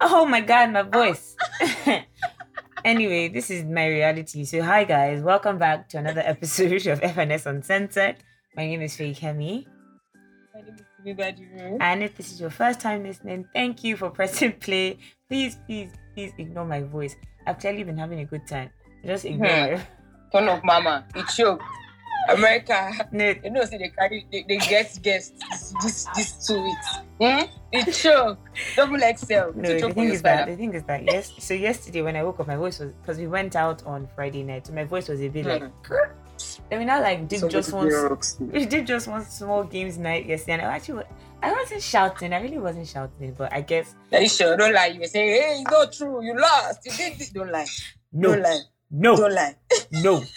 Oh my god, my voice. anyway, this is my reality. So hi guys, welcome back to another episode of FNS Uncensored. My name is Faye Kemi. My name is And if this is your first time listening, thank you for pressing play. Please, please, please ignore my voice. I've clearly been having a good time. Just ignore Hmm. Turn off, mama. It choke. America. No, You know, see they carry, they, they get guests this, this, this two weeks. Hmm? It choke. Double XL. no, the thing is that the thing is that yes. So yesterday when I woke up, my voice was because we went out on Friday night, so my voice was a bit like. Then we now like did So just one we did just one small games night yesterday, and I actually I wasn't shouting. I really wasn't shouting, but I guess Are you sure? Don't lie. You were saying, hey, it's not true. You lost. You did this. Don't lie. no, Don't lie. no, Don't lie. no.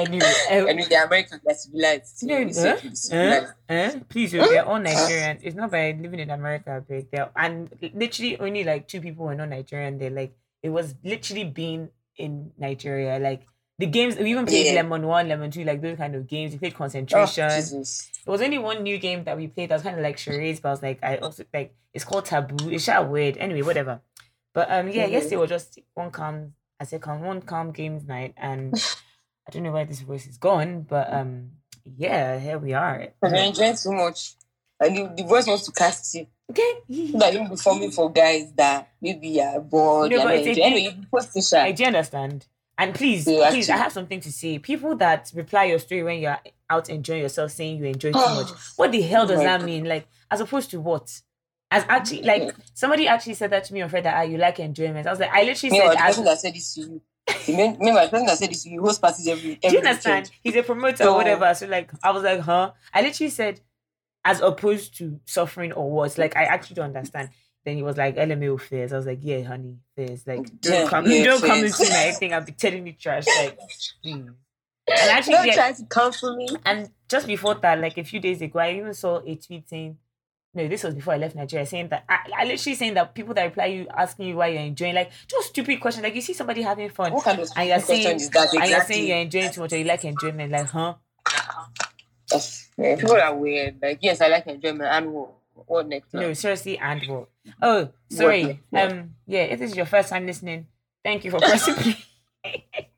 anyway, uh, with the Americans, that's civilized. No, We say huh? to be uh, uh, please, you're they're all Nigerian. It's not by living in America, but they're and literally only like two people were not Nigerian. They like it was literally being in Nigeria. Like the games, we even played Yeah. Lemon One, Lemon Two, like those kind of games. We played Oh, concentration. Jesus. There was only one new game that we played that was kind of like charades, but I was like, I also like it's called Taboo. It's kind weird. Anyway, whatever. But um, yeah, Mhm. yesterday was just one calm. I said calm, one calm games night, and I don't know where this voice is gone, but um, yeah, here we are. Because you're enjoying too much. And the, the voice wants to cast you. Okay. So that you'll be forming for guys that maybe are bored. No, you're but not it's a Anyway, you post the I do understand. And please, Yeah, please, I have something to say. People that reply your story when you're out enjoying yourself, saying you enjoy too much. What the hell Oh does my that God. mean? Like, as opposed to what? As actually, like, somebody actually said that to me on Friday. Ah, you like enjoyment. I was like, I literally Meanwhile, said, the as, person that said this to you. Meanwhile, the person that said this to you host parties every, every Do you understand? weekend. He's a promoter So- or whatever. So like I was like, huh? I literally said, as opposed to suffering or what? Like I actually don't understand. Then he was like, LMAO fears. I was like, yeah, honey, fears. Like don't Yeah, come, yeah, don't come into my thing. I'll be telling you trash. Like, please. And actually, Don't yeah, try to come for me. and just before that, like a few days ago, I even saw a tweet saying, no, this was before I left Nigeria, saying that I, I literally saying that people that reply you asking you why you're enjoying, like just stupid questions. Like you see somebody having fun, What kind of and you're saying, is that and you're saying you're enjoying too much or you like enjoyment, like, huh? Yeah, people are weird. Like, yes, I like enjoyment. And what? What next? now? No, seriously, and what? Oh, sorry. What? Um, yeah, if this is your first time listening, thank you for pressing play.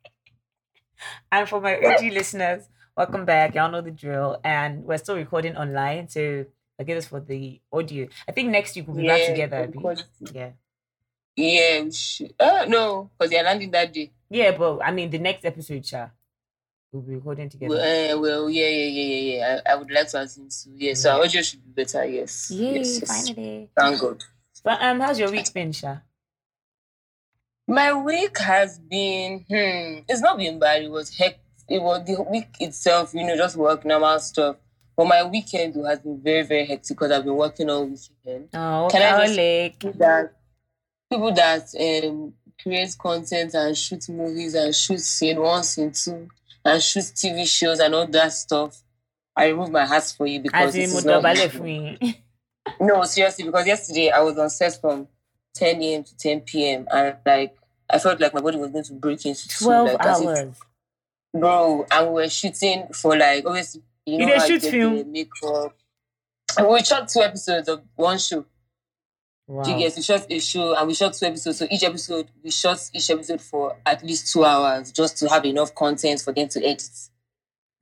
and for my OG listeners, welcome back. Y'all know the drill, and we're still recording online, so forgive us for the audio. I think next week we'll be back together. of Yeah, Yeah, we should. Uh, no, because they're landing that day. yeah, but I mean the next episode, Sha, we'll be recording together. Well, uh, well, yeah, yeah, yeah, yeah, yeah. I, I would like to assume so. Yeah, so our audio should be better. Yes. Yay! yes, yes. Finally. Thank God. But um, how's your week been, Sha? My week has been, hmm, it's not been bad. It was heck. It was the week itself, you know, just work, normal stuff. But my weekend has been very, very hectic because I've been working all weekend. Oh, Can I just- Catholic. People that, people that um, create content and shoot movies and shoot scene one, scene two, and shoot TV shows and all that stuff. I remove my hat for you because it is in, this is mo not dobale easy. fún yín. No, seriously, because yesterday I was on set from 10 a.m. to 10 p.m. and like I felt like my body was going to break into two, 12 like, hours. bro. And we were shooting for like obviously you know dey shoot film? makeup. We shot two episodes of one show. Wow. Do? We shot a show and we shot two episodes. So each episode we shot each episode for at least two hours just to have enough content for them to edit.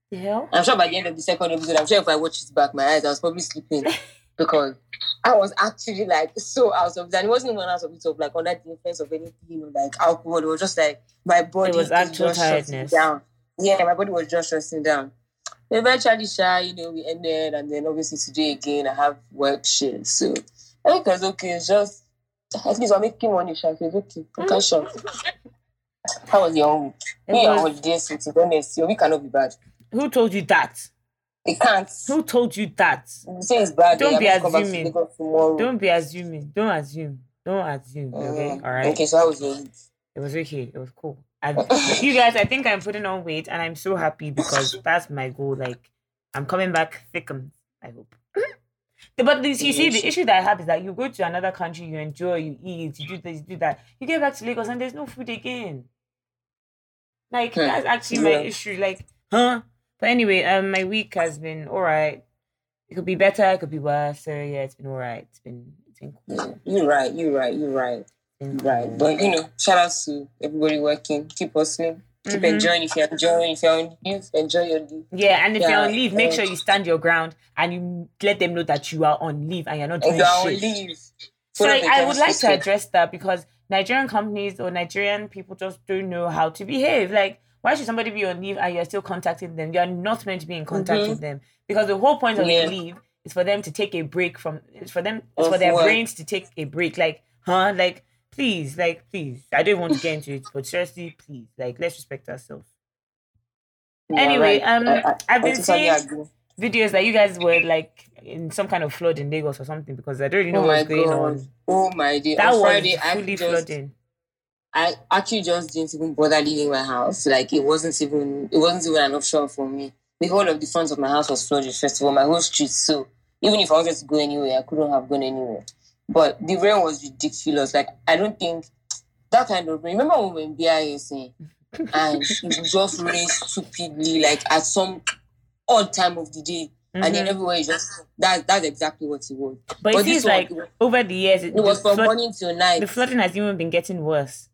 the hell? I'm sure by the end of the second episode, I'm sure if I watch it back, my eyes, I was probably sleeping because I was actually like so out of it. And it wasn't even out of it, of like under the influence of anything, you know, like alcohol. It was just like my body was is actual just shutting tiredness. down. Yeah, my body was just shutting down. Eventually, shy, you know, we ended, and then obviously today again, I have work shit. So I think it's okay. It's just at least I'm making money, shy. It's okay. I can shop. How was your own week? It Me, was- on holiday, so to be honest, your week cannot be bad. Who told you that? It can't. Who told you that? You say it's bad. Don't be I'm going to come back to assuming. Don't be assuming. Don't assume. Don't assume. Okay. Mm. All right. Okay, so how was your week? It was okay. It was cool. I, you guys, I think I'm putting on weight, and I'm so happy because that's my goal. Like, I'm coming back thickened. I hope. but this, you see, the issue that I have is that you go to another country, you enjoy, you eat, you do this, you do that. You get back to Lagos, and there's no food again. Like Hmm. that's actually my issue. Like, huh? But anyway, um, my week has been all right. it could be better, it could be worse. So yeah, it's been alright. It's been it's been cool. You're right. You're right. You're right. Right. But you know, shout out to everybody working. Keep hustling. Keep Mhm. enjoying. If you're enjoying, if you're on leave, enjoy your leave. Yeah, and if you're on leave, make sure you stand your ground and you let them know that you are on leave and you're not doing you're on leave, So like, I would like to address that because Nigerian companies or Nigerian people just don't know how to behave. Like, why should somebody be on leave and you're still contacting them? You're not meant to be in contact Mhm. with them because the whole point of Yeah. leave is for them to take a break from. It's for them. It's Of for their brains to take a break. Like, huh? Like, please, like, please. I don't want to get into it, but seriously, please, like, let's respect ourselves. You're Anyway, right. um, I- I've been seeing videos that you guys were like in some kind of flood in Lagos or something because I don't really know Oh what's going god! on. Oh my day! That on was Friday, I fully just flooding. I actually just didn't even bother leaving my house. Like it wasn't even it wasn't even an option for me. The whole of the front of my house was flooded. First of all, my whole street. So even if I wanted to go anywhere, I couldn't have gone anywhere. But the rain was ridiculous. Like I don't think that kind of rain. Remember when we were in and it just rain stupidly, like at some odd time of the day, and then Mhm. everywhere is just that. That's exactly what it was. But it But this one, like over the years, it, It was from flood- morning till night. the flooding has even been getting worse.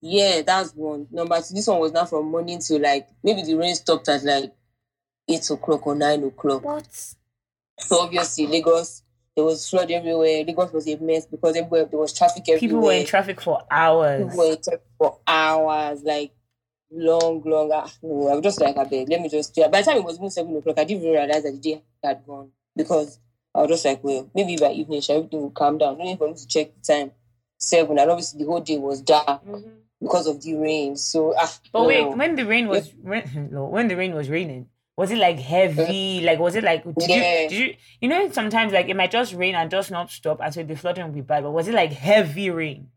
Yeah, that's one. Number two, this one was not from morning to like maybe the rain stopped at like eight o'clock or nine o'clock. What? So obviously Lagos, there was flood everywhere. Lagos was a mess because everywhere there was traffic everywhere. People were in traffic for hours. People were in traffic for hours, like long, long. Ah, no, I was just like, I beg, let me just. By the time it was even seven o'clock, I didn't even realize that the day had gone because I was just like, well, maybe by evening everything will calm down. No need for me to check the time. Seven, and obviously the whole day was dark because of the rain. So, ah, But no. wait, when the rain was no, when the rain was raining, was it like heavy? Uh, like was it like did Yeah. you did you you know sometimes like it might just rain and just not stop and so the flooding will be bad. But was it like heavy rain?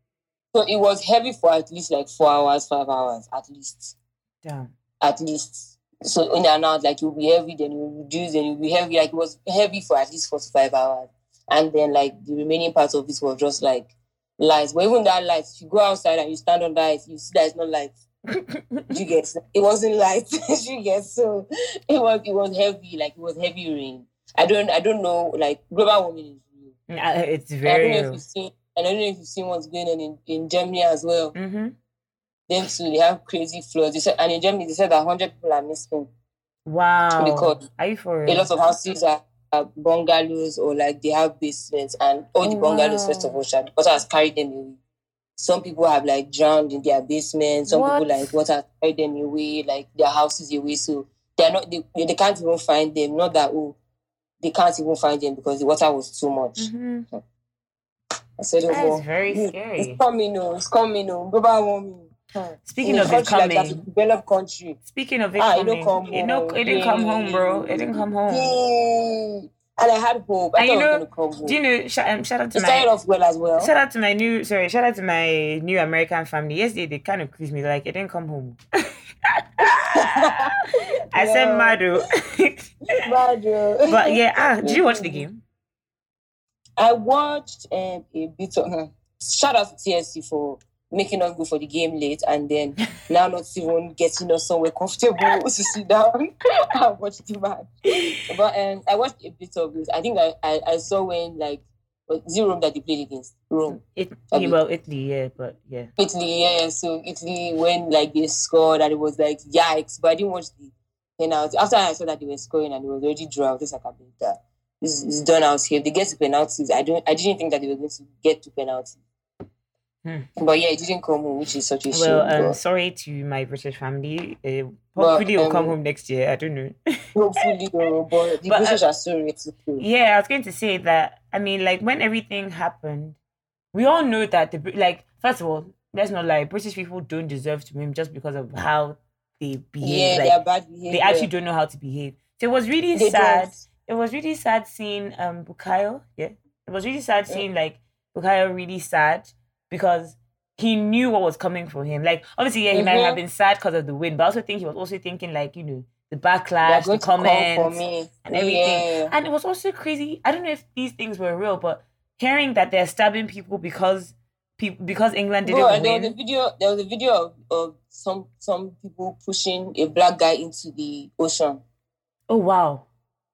So it was heavy for at least like four hours, five hours, at least. Damn. At least. So in and out, like it will be heavy, then it will reduce, then it will be heavy. Like it was heavy for at least four to five hours. And then like the remaining part of it was just like lights. But even that light, if you go outside and you stand on that, you see that it's not light. You get it wasn't light. you get so it was it was heavy, like it was heavy rain. I don't I don't know, like global warming is real. Uh, it's I don't know if you've seen I don't know if you've seen what's going on in, in Germany as well. Mm-hmm. Them too, they have crazy floods. They said, and in Germany, they said that 100 people are missing. Wow. Because Are you for A lot of houses are, are bungalows or like they have basements, and all the Oh, bungalows, wow. first of all, water has carried them away. Some people have like drowned in their basement. Some What? people like water carried them away, like their houses away. So they're not, they, they can't even find them. Not that, oh, they can't even find them because the water was too much. Mhm. I said, oh, That is very it's scary. coming, no, it's coming, no, global warming. Hmm. Speaking In of it country like coming, developed country. speaking of it Ah, it coming, don't come it, no, it didn't come home, bro. It didn't come home. And I had hope. I And thought you know. Do you know? Sh- um, shout out to it started my off well as well. shout out to my new sorry. Shout out to my new American family. Yesterday they kind of quizzed me like it didn't come home. I said. Mado. Uh, but yeah, ah, did you watch the game? I watched um, a bit of. Uh, shout out to TSC for making us go for the game late and then now not even getting us somewhere comfortable to sit down and watch the match. But um, I watched a bit of it. I think I, I, I saw when like it Rome that they played against Rome. It mean- well Italy, yeah, but yeah. Italy, yeah. So Italy when like they scored and it was like yikes. But I didn't watch the penalty. After I saw that they were scoring and it was already draw, I was just like I bet that this is done out here. If they get to penalties, I don't I didn't think that they were going to get to penalties. Hmm. But yeah, it didn't come home, which is such a Well, shame. um, but sorry to my British family. Uh, But, hopefully, it'll come um, home next year. I don't know. hopefully, though, but the But, uh, British are so ready. Yeah, I was going to say that. I mean, like when everything happened, we all know that the like first of all, let's not lie, British people don't deserve to win just because of how they behave. Yeah, like they are bad behavior. they actually don't know how to behave. So it was really They sad. don't. It was really sad seeing um Bukayo. Yeah, it was really sad Yeah. seeing like Bukayo really sad because he knew what was coming for him. Like obviously, yeah, he might have Mhm. been sad because of the win, but I also think he was also thinking like you know the backlash, the going come for comments, me and everything. Yeah. and it was also crazy. I don't know if these things were real, but hearing that they're stabbing people because people because England didn't Bro, and there was a video. There was a video of, of some some people pushing a black guy into the ocean. Oh wow!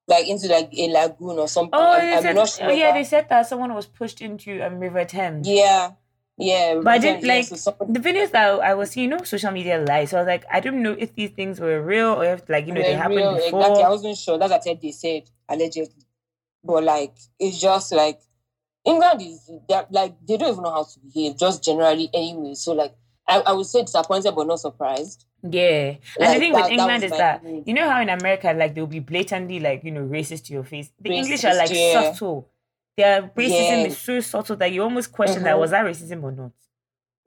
like into like a lagoon or something. Oh, I'm said, not sure. oh yeah, about- they said that someone was pushed into um, River Thames. yeah, yeah. But I didn't like the videos that I was seeing. You know, social media lies. So I was like, I don't know if these things were real or if like you know they happened real, before. Exactly. I wasn't sure. That's what I said they said allegedly. But like it's just like England is they're, like they don't even know how to behave, just generally anyway. So like I, I would say disappointed but not surprised. Yeah, and the thing that- with England was is that you know how in America like they'll be blatantly like you know racist to your face. The English are like yeah. subtle. Their racism is so subtle that you almost question that Mhm. was that racism or not.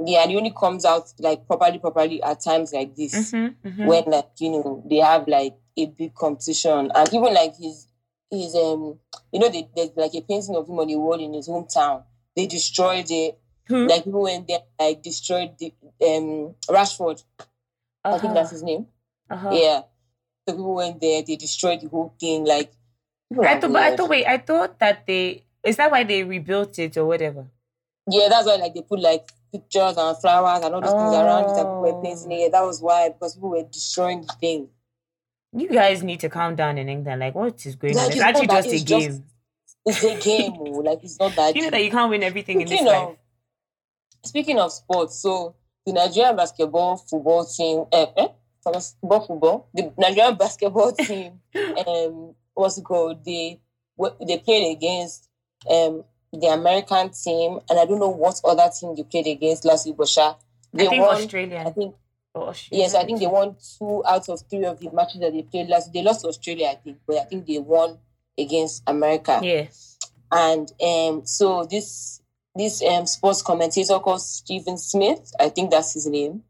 Yeah, and it only comes out like properly, properly at times like this. Mm-hmm, mm-hmm. when like you know they have like a big competition and even like his his um you know they, there's like a painting of him on the wall in his hometown they destroyed it Who? like people went there like destroyed the um rashford i think that's his name uh-huh. yeah so people went there they destroyed the whole thing like I thought, but I thought, wait, I thought that they is that why they rebuilt it or whatever. yeah that's why like they put like pictures and flowers and all those things around it and people were Oh. painting it that was why because people were destroying the thing You guys need to calm down in England. Like, what is going on? Like, It's it's actually just a it's just- game. it's a game oh, like it's not that you know that you can't win everything in this Speaking life. of, speaking of sports, so the Nigerian basketball football team, eh, eh, basketball football, the Nigerian basketball team, um, what's it called? They they played against um the American team, and I don't know what other team they played against last week, but sha, I they think won. Australian. I think or Australian. yes, I think they won two out of three of the matches that they played last. They lost to Australia, I think, but I think they won against America Yeah. and um so this this um sports commentator called Stephen Smith, I think that's his name.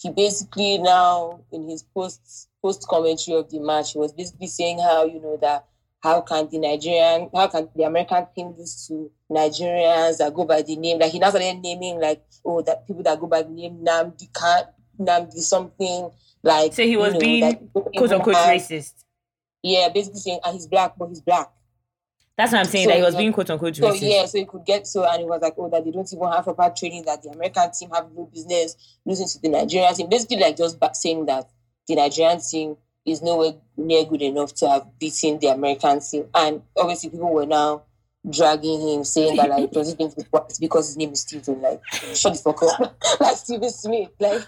He basically now in his post post commentary of the match, he was basically saying how you know that how can the Nigerian how can the American team lose to Nigerians that go by the name like he now started naming like oh that people that go by the name Nnamdi Khan Nnamdi something like So he was know, being don't quote unquote have- racist. Yeah, basically saying and he's black, but he's black. That's what I'm saying. So, that he was yeah. being quote unquote So racist. yeah, so he could get so and it was like, oh, that they don't even have proper training, that the American team have no business losing to the Nigerian team. Basically, like just saying that the Nigerian team is nowhere near good enough to have beaten the American team. And obviously, people were now dragging him, saying that like, does he think it's because his name is Stephen? Like, shut the fuck up, like Stephen Smith, like.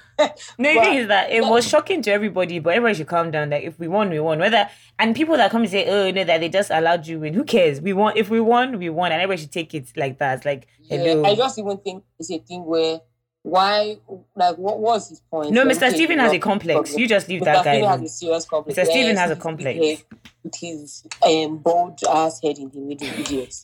No, the thing is that it was shocking to everybody, but everybody should calm down. Like if we won, we won. Whether and people that come and say, "Oh no, that they just allowed you win," who cares? We won. If we won, we won, and everybody should take it like that. Like, hello. I just even think it's a thing where why like what was his point? no, Mr. Stephen has a complex. problem. You just leave Mr. that guy. Stephen has a serious complex. Mr. Stephen has a complex. With his um, bold ass head in the middle, idiot.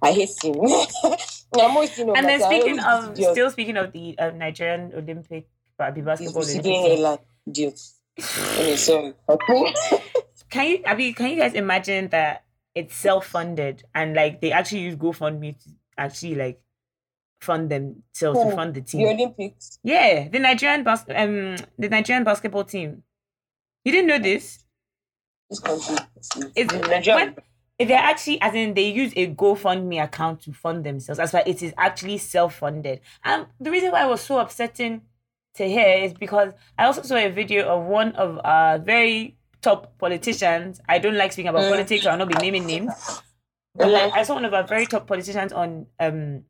I hate him. I'm always thinking of And then speaking of, idiot. still speaking of the uh, Nigerian Olympic He's basketball Olympic like idiot. Okay, sorry. Can you, I mean, can you guys imagine that it's self-funded and like they actually use GoFundMe to actually like fund themselves to fund the team. The? Olympics. Yeah, the Nigerian bas- um the Nigerian basketball team. You didn't know this? This country. It's the Nigerian. they're actually as in they use a GoFundMe account to fund themselves. That's why it is actually self-funded. And the reason why it was so upsetting to hear is because I also saw a video of one of our very top politicians. I don't like speaking about Mm. politics, so I'll not be naming names. But like I saw one of our very top politicians on um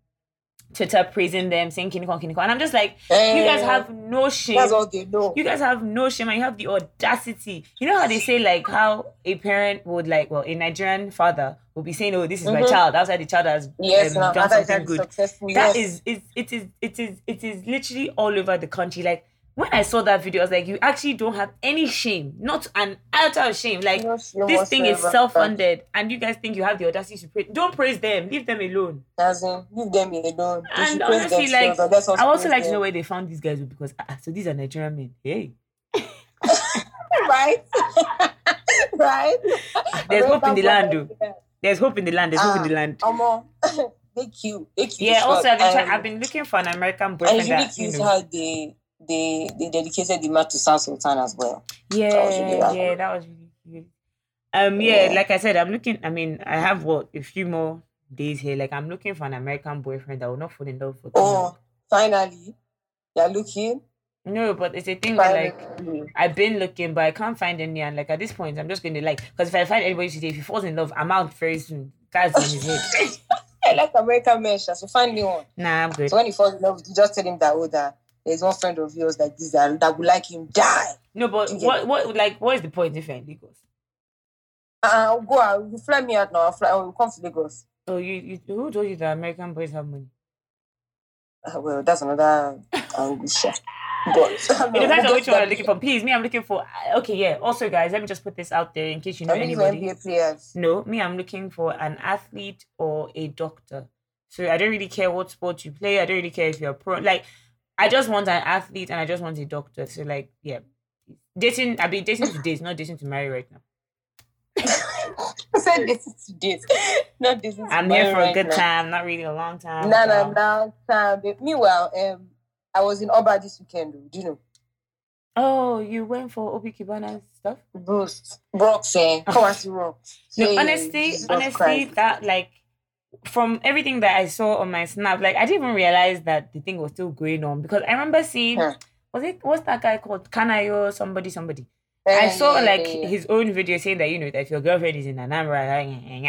Twitter praising them, saying Kiniko Kiniko. And I'm just like, you guys Eh, have no shame. That's all they know. You guys have no shame and you have the audacity. You know how they say like how a parent would like, well, a Nigerian father will be saying, "Oh, this is my Mhm. child." Outside the child has Yes, um, done something good. That yes. is, is it is it is it is literally all over the country. Like when I saw that video, I was like, you actually don't have any shame, not an iota of shame. Like No shame this thing is self-funded, and you guys think you have the audacity to praise. Don't praise them. Leave them alone. Leave them alone. They And honestly, like, I also like to know where they found these guys because ah, so these are Nigerian men. Hey, right? right? there's hope in the land, though. There's hope in the land. There's hope in the land. Um, they cute. They cute. Yeah. Also. I've been, try- Um, I've been looking for an American boyfriend it's really that you know. how they they they dedicated the match to Sound Sultan as well. Yeah, was really nice. yeah, that was really cute. Um, yeah, Yeah. like I said, I'm looking. I mean, I have what a few more days here. Like, I'm looking for an American boyfriend that will not fall in love long. Oh, finally, you're looking. No, but it's a thing where like I've been looking, but I can't find any. And like at this point, I'm just going to like because if I find anybody today, if he falls in love, I'm out very soon. That's on his head. I like American men, so find me one. nah, I'm good. So when he falls in love with you, just tell him that, oh, that there's one friend of yours like this that, that would like him die. No, but what what like what is the point if you're in Lagos? Uh, I'll go out. You fly me out now. I'll fly. I'll come to Lagos. Oh, you, you who told you that American boys have money? Uh, well, that's another angle. But It depends on which one you're looking for. Please, me, I'm looking for. Okay, yeah. Also, guys, let me just put this out there in case you know I'm anybody. No, me, I'm looking for an athlete or a doctor. So I don't really care what sport you play. I don't really care if you're a pro. Like, I just want an athlete and I just want a doctor. So, like, yeah. Dating, I've been dating to date, not dating to marry right now. I said this is today. Not this is I'm here for a good now. time, not really a long time. No, no, no, time. Meanwhile, um, I was in Oba this weekend. Do you know? Oh, you went for Obi Cubana stuff? Boost. Rocks, eh? Come. No, honestly, Jesus honestly, Christ. that like from everything that I saw on my snap, like I didn't even realize that the thing was still going on because I remember seeing Huh. was it what's that guy called Kanayo somebody somebody. Eh, I saw like his own video saying that you know that if your girlfriend is in Anambra,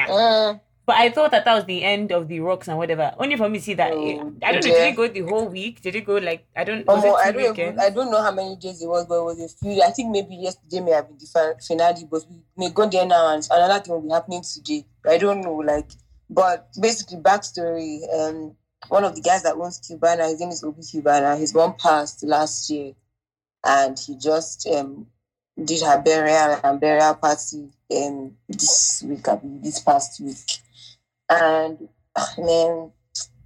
Uh, but I thought that that was the end of the rocks and whatever. Only for me to see that Oh, I don't know. yeah. Did it go the whole week? Did it go like I don't? Omo, I don't weekends? I don't know how many days it was, but it was a few. I think maybe yesterday may have been the fin- finale, but we may go there now and another thing will be happening today. I don't know, like, but basically backstory. Um, one of the guys that owns Cubana, his name is Obi Cubana. His mom passed last year, and he just um did her burial and burial party um this week, I believe, this past week, and man.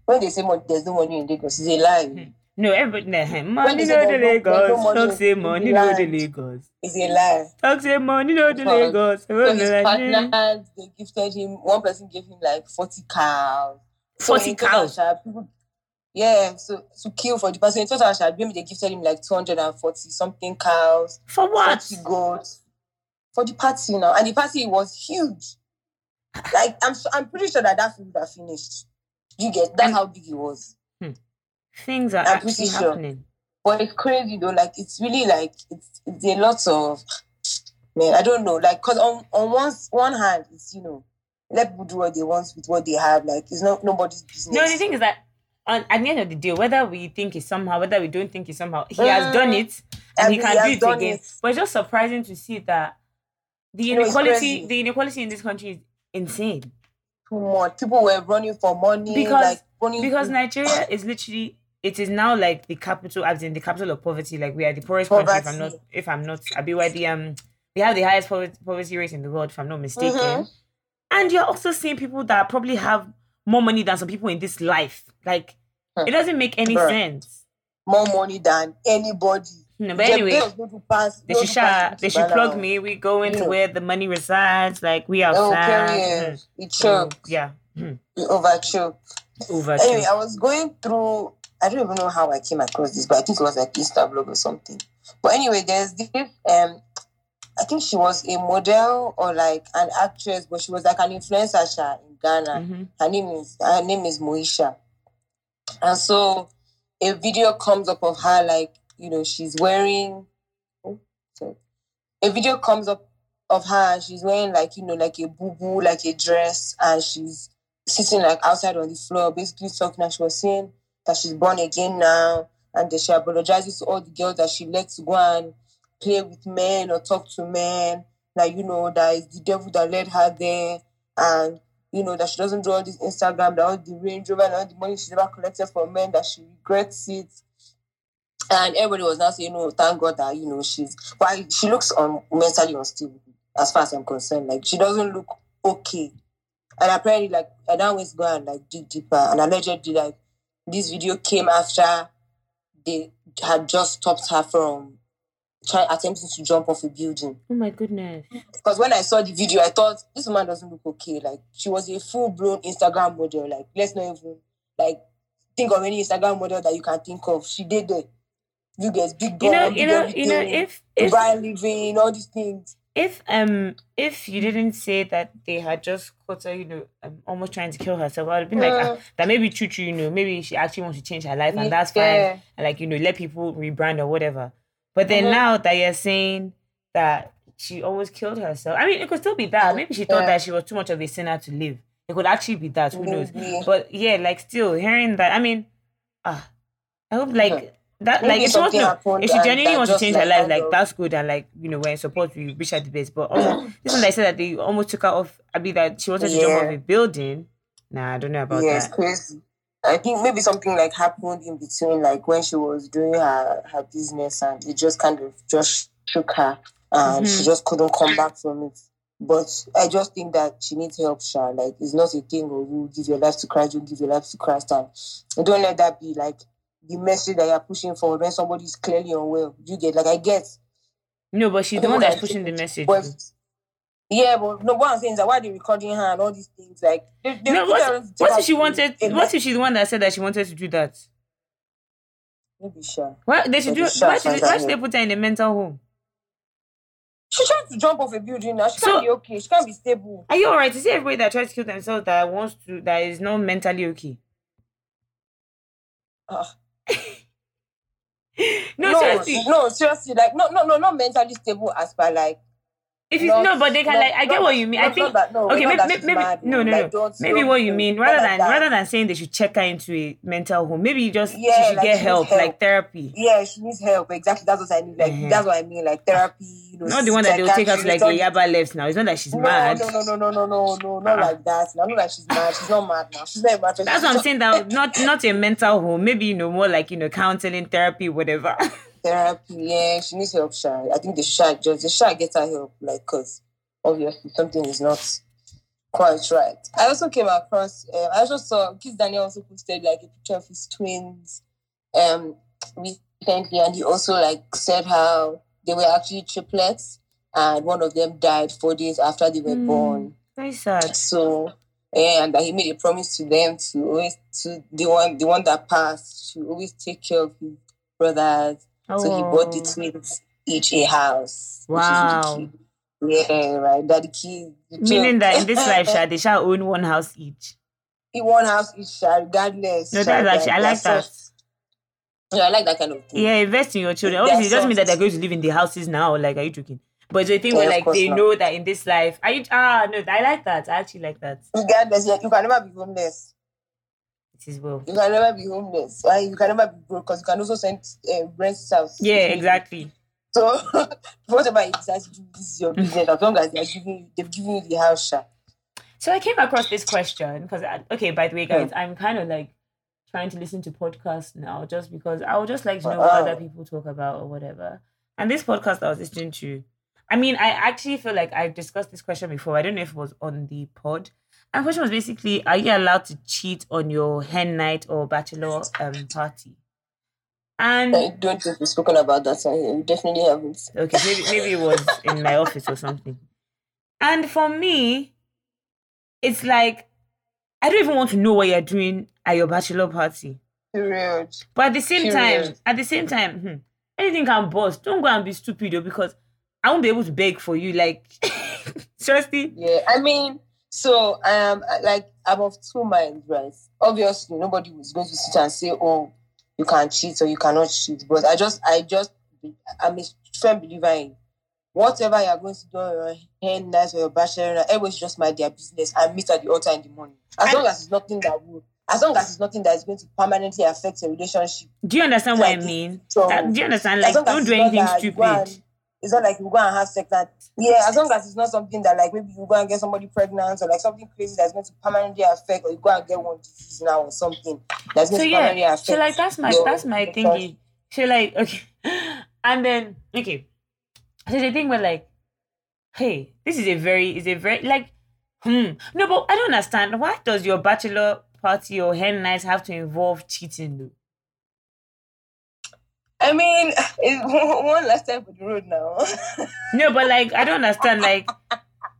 When they say there's no money in Lagos, it's a lie. Hmm. No, everybody nah, money they no say the there's no- there's no Lagos. money Talk say in money the no the land. Lagos. It's a lie. Talk say money no the Because- Lagos. So his partners, they gifted him, one person gave him like 40 cows. 40 in total, cows. people- yeah, so to kill for the person. In total, sha, maybe they gifted him like 240 something cows, For what? 40 goats for the party you now. And the party was huge. Like, I'm, I'm pretty sure that that food would have finished. You get that's how big it was. Things are I'm actually sure. happening. But it's crazy though. Like it's really like it's, it's a lot of man. I don't know. Like because on on one one hand, it's you know let people do what they want with what they have. Like it's not nobody's business. No, the thing is that on, at the end of the day, whether we think it's somehow, whether we don't think it's somehow, he has done Mm. it and he He can has do it again. it. But it's just surprising to see that the inequality, the inequality in this country is insane. too much. People were running for money Because- like running Because Nigeria is literally it is now like the capital as in the capital of poverty. Like we are the poorest country if I'm not if I'm not I be where the um we have the highest poverty, poverty rate in the world, if I'm not mistaken. Mhm. And you're also seeing people that probably have more money than some people in this life. Like it doesn't make any Bruh. sense. more money than anybody. No, but anyway, Bezos go to pass- they should pass they should plug me. We go into Yeah. where the money resides. Like we Oh, outside. period. Mhm. It choked. yeah. Mhm. It overchoked. Over. Anyway, I was going through. I don't even know how I came across this, but I think it was like Insta blog or something. But anyway, there's this. Um, I think she was a model or like an actress, but she was like an influencer sha, in Ghana. hmm Her name is her name is Moesha, and so a video comes up of her like you know she's wearing. oh, sorry. A video comes up of her and she's wearing like you know like a boo boo like a dress and she's sitting like outside on the floor basically talking and she was saying that she's born again now and that she apologizes to all the girls that she lets go and play with men or talk to men that you know that it's the devil that led her there and you know that she doesn't do all this Instagram that all the Range Rover and all the money she's ever collected from men that she regrets it and everybody was now saying, "No, thank God that you know she's." But she looks um, mentally unstable, as far as I'm concerned. Like she doesn't look okay. And apparently, like I now went to go and like dig deeper, and allegedly, like this video came after they had just stopped her from trying attempting to jump off a building. Oh my goodness. Because when I saw the video, I thought this woman doesn't look okay. Like she was a full blown Instagram model. Like let's not even like think of any Instagram model that you can think of. She did it. You guys big You know, you know, you know, everything, if if Dubai living, all these things. if um if you didn't say that they had just her, you know, I'm almost trying to kill herself, I would have been like, ah, Mm. that maybe true, true, you know, maybe she actually wants to change her life, and that's fine, Yeah. and like you know, let people rebrand or whatever. But then Mhm. now that you're saying that she almost killed herself, I mean, it could still be that. Maybe she thought Yeah. that she was too much of a sinner to live. It could actually be that. Who knows? Maybe. But yeah, like still hearing that, I mean, ah, I hope like. That Maybe like if she wants to, if she genuinely wants to change her life, like that's good and like you know we're in support. We wish her the best. But almost, this one that said that they almost took her off. I mean that she wanted to jump Yeah. off a building. Nah, I don't know about yeah, it's that. crazy. I think maybe something like happened in between, like when she was doing her her business, and it just kind of just shook her, and Mhm. she just couldn't come back from it. But I just think that she needs help, Sha. Like it's not a thing of you give your life to Christ, you give your life to Christ, and don't let that be like the message that you're pushing for when somebody's clearly unwell. You get like I get, No, but she's the one that's pushing the message. but yeah, but no, what I'm saying is that why they recording her and all these things, like they, they No, what, what if she wanted? What if she's the one that said that she wanted to do that? Maybe Sha. Why they should do? Why should, why should they put her in a mental home? She tried to jump off a building now. She So- can't be okay. She can't be stable. Are you alright? Is it everybody that tries to kill themselves that wants to that is not mentally okay? Ah. No, no, seriously. no, seriously, like no, no, no, not mentally stable as per like. If not- no, but they can not- like I get not what you mean. I think not that- no, okay, maybe, that maybe, maybe mad, no, no, like, no. Maybe what you mean, rather than that. rather than saying they should check her into a mental home, maybe you just Yeah, she should like, get she help, help. like therapy. Yeah, she needs help. Exactly, that's what I mean. Like Mhm. that's what I mean. Like therapy. You know, Not the one that they'll take her to like a Yaba Left now. It's not that she's No, mad. no, no, no, no, no, no, no, not Ah. like that. No, not like she's mad. She's not mad now. She's not mad. That's what I'm saying. That not not a mental home. Maybe you know more like you know counseling, therapy, whatever. Therapy. Yeah, she needs help. Sha. I think the should just the should get her help. Like, cause obviously something is not quite right. I also came across. Uh, I also saw Kizz Daniel also posted like a picture of his twins, um, recently, and he also like said how they were actually triplets, and one of them died four days after they were Mm. born. Very sad. So and that he made a promise to them to always to the one the one that passed to always take care of his brothers. So he bought the Oh. twins each a house. which is really Wow. Yeah, right. That the the Meaning that in this life, Sha, they shall own one house each. in one house each, sha, regardless. No, that's actually I like that. soft. Yeah, I like that kind of thing. Yeah, invest in your children. They're Obviously, it doesn't mean that they're going to live in the houses now. Like, are you joking? But a thing Yeah, where like they not. know that in this life, are you? Ah, no, I like that. I actually like that. Regardless, yeah, you can never be homeless. It is well. You can never be homeless. Right? You can never be broke because you can also send uh, rent house. Yeah, exactly. So whatever you decide this is your business. As long as they're giving, they've given you the house. So I came across this question because, okay, by the way, guys, I'm kind of like trying to listen to podcasts now just because I would just like to know what other people talk about or whatever. And this podcast I was listening to, I mean, I actually feel like I've discussed this question before. I don't know if it was on the pod. And question was basically, are you allowed to cheat on your hen night or bachelor um, party? And I don't think we've spoken about that. So we definitely haven't. Okay, maybe maybe it was in my office or something. And for me, it's like I don't even want to know what you're doing at your bachelor party. Period. But at the same time, at the same time, hmm, anything can bust. Don't go and be stupid though, because I won't be able to beg for you. Like seriously. Yeah, I mean, so um, like I'm of two minds, right? Obviously, nobody was going to sit and say, "Oh, you can cheat or you cannot cheat." But I just, I just, I'm a firm believer in whatever you're going to do on your hen night or your bachelor everybody just mind their business and meet at the altar in the morning. As long as it's nothing that will, as long as it's nothing that is going to permanently affect your relationship. Do you understand what I mean? So That- do you understand? Like, don't do anything that go and- stupid. It's not like you go and have sex that yeah, as long as it's not something that like maybe you go and get somebody pregnant or like something crazy that's going to permanently affect or you go and get one disease now or something that's going So to yeah, permanently affect. so like that's my your that's my thingy. So like okay, and then okay, so the thing where like, hey, this is a very is a very like, hmm, no, but I don't understand why does your bachelor party or hen night have to involve cheating though? I mean, it's one last time for the road now. No, but like I don't understand like,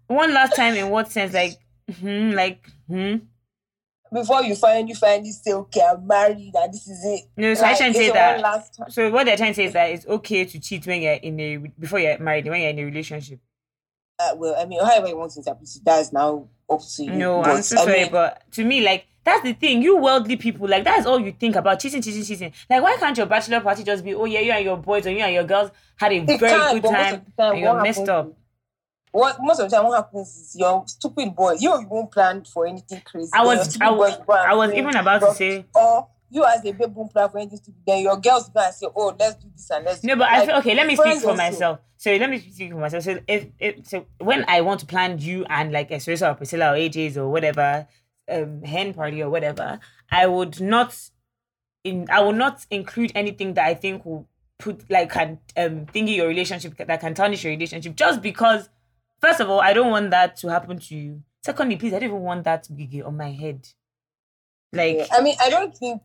one last time in what sense like, hmm, like hmm. Before you finally finally say, okay, I'm married and this is it. No, so I Like, trying to it's say that. one last time. So what they're trying to say is that it's okay to cheat when you're in a before you're married when you're in a relationship. uh, well, I mean, however you want to interpret it, that's now up to you. No, But, I'm so I sorry, mean, but to me, like that's the thing. You worldly people, like that's all you think about cheating, cheating, cheating. Like, why can't your bachelor party just be, oh yeah, you and your boys or you and your girls had a it very can, good time time, and you're messed up? What most of the time, what happens is your stupid boy, you won't plan for anything crazy. I was, I was, I was even about to say. or you as a babe won't plan for anything stupid. Then your girls go and say, oh, let's do this and let's. No, but that. I Like, feel okay. Let me speak for also. myself. So let me speak for myself. So if, if so, when I want to plan you and like a Sarissa or Priscilla or AJ's or whatever, um, hen party or whatever, I would not in. I will not include anything that I think will put like can um thingy your relationship that can tarnish your relationship just because. First of all, I don't want that to happen to you. Secondly, please, I don't even want that to be on my head. Like. I mean, I don't think.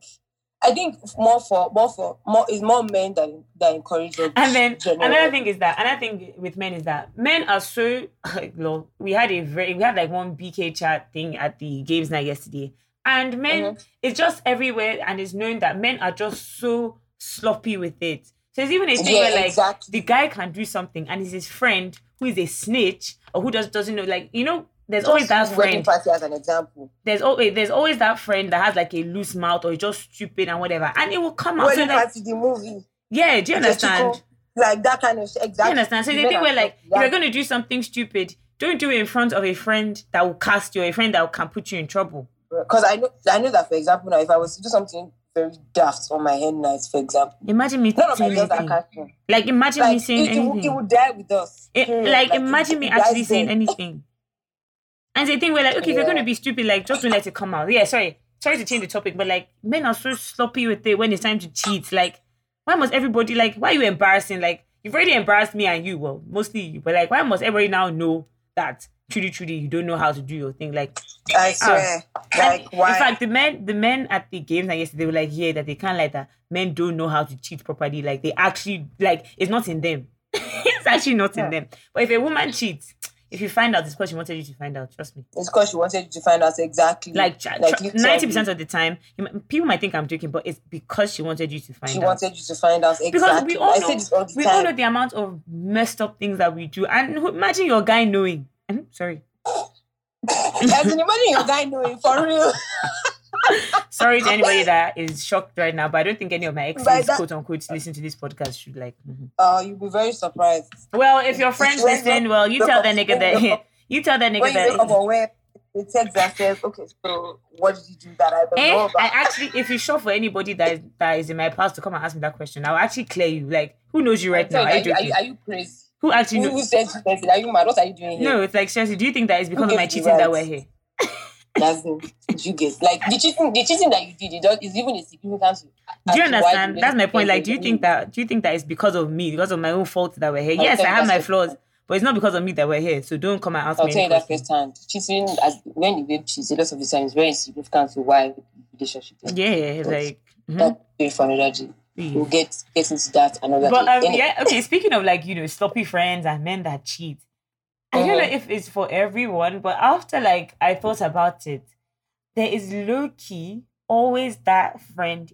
I think more for more for more is more men than that encourage us. And then generally. another thing is that another thing with men is that men are so low. We had a very we had like one BK chat thing at the games night yesterday, and men Mm-hmm. it's just everywhere, and it's known that men are just so sloppy with it. So it's even a thing Yeah, where like exactly. the guy can do something, and it's his friend who is a snitch or who just doesn't know. Like you know, there's always that friend party as an example. there's always eh, there's always that friend that has like a loose mouth or just stupid and whatever, and it will come out. So like, party, the movie. yeah, do you understand? Like that kind of. Exactly. you understand? So the thing where like if you're gonna do something stupid, don't do it in front of a friend that will cast you, a friend that can put you in trouble. because I know I know that for example now if I was to do something very daft on my hen nights, for example, Imagine me none of my saying girls are catching. Like imagine me saying it, it, anything. it will die with us. Eh, hmm, it- Period. like, imagine it me actually saying anything. And the thing where like, okay, if you're gonna be stupid, like just don't let it come out. Yeah, sorry. Sorry to change the topic, but like men are so sloppy with it when it's time to cheat. Like, why must everybody like why are you embarrassing? Like, you've already embarrassed me and you, well, mostly you, but like why must everybody now know that truly, truly you don't know how to do your thing? Like I ah. swear. like why? In fact, the men, the men at the games, I guess they were like, yeah, that they can't like that. Men don't know how to cheat properly. Like they actually, like it's not in them. it's actually not in them. But if a woman cheats, if you find out, it's because she wanted you to find out. Trust me. it's because she wanted you to find out exactly. Like ninety percent of the time, you people might think I'm joking, but it's because she wanted you to find out. she out. wanted you to find out exactly. because we all know, all the we all know the amount of messed up things that we do, and imagine your guy knowing. Mhm, Sorry, As in, imagine your guy knowing for real. sorry to anybody that is shocked right now, but I don't think any of my exes, that- quote unquote, listen to this podcast should like. mhm. Uh, you'll be very surprised. Well, if your friends When listen, you well, you tell that nigga when that you tell that nigga When you that. where the text that says, okay, so what did you do that I don't Eh, know I actually, if you sure for anybody that is, that is in my past to come and ask me that question, I'll actually clear you. Like, who knows you right now? Are, Are you you, are, you, are you crazy? Who actually Who, knows? who said you crazy? Are you mad? What are you doing here? No, it's like seriously. Do you think that it's because of my you cheating that we're here? That's. You guess. like the cheating. The cheating that you did, it does, is even a significant. Do you understand? That's my point. Like, do you think that? Do you think that it's because of me, because of my own fault that we're here? I'll Yes, I have my flaws, but it's not because of me that we're here. So don't come and ask I'll me. tell you that questions. firsthand. Cheating, as when you babe cheats, a lot of the time is very significant to why the relationship. is. Yeah, it's like. mhm, That's for another day. please. We'll get get into that another But day. um, Anyway, yeah, okay. Speaking of like you know sloppy friends and men that cheat, I don't know Uh-huh. if it's for everyone, but after like I thought about it, there is low key always that friend,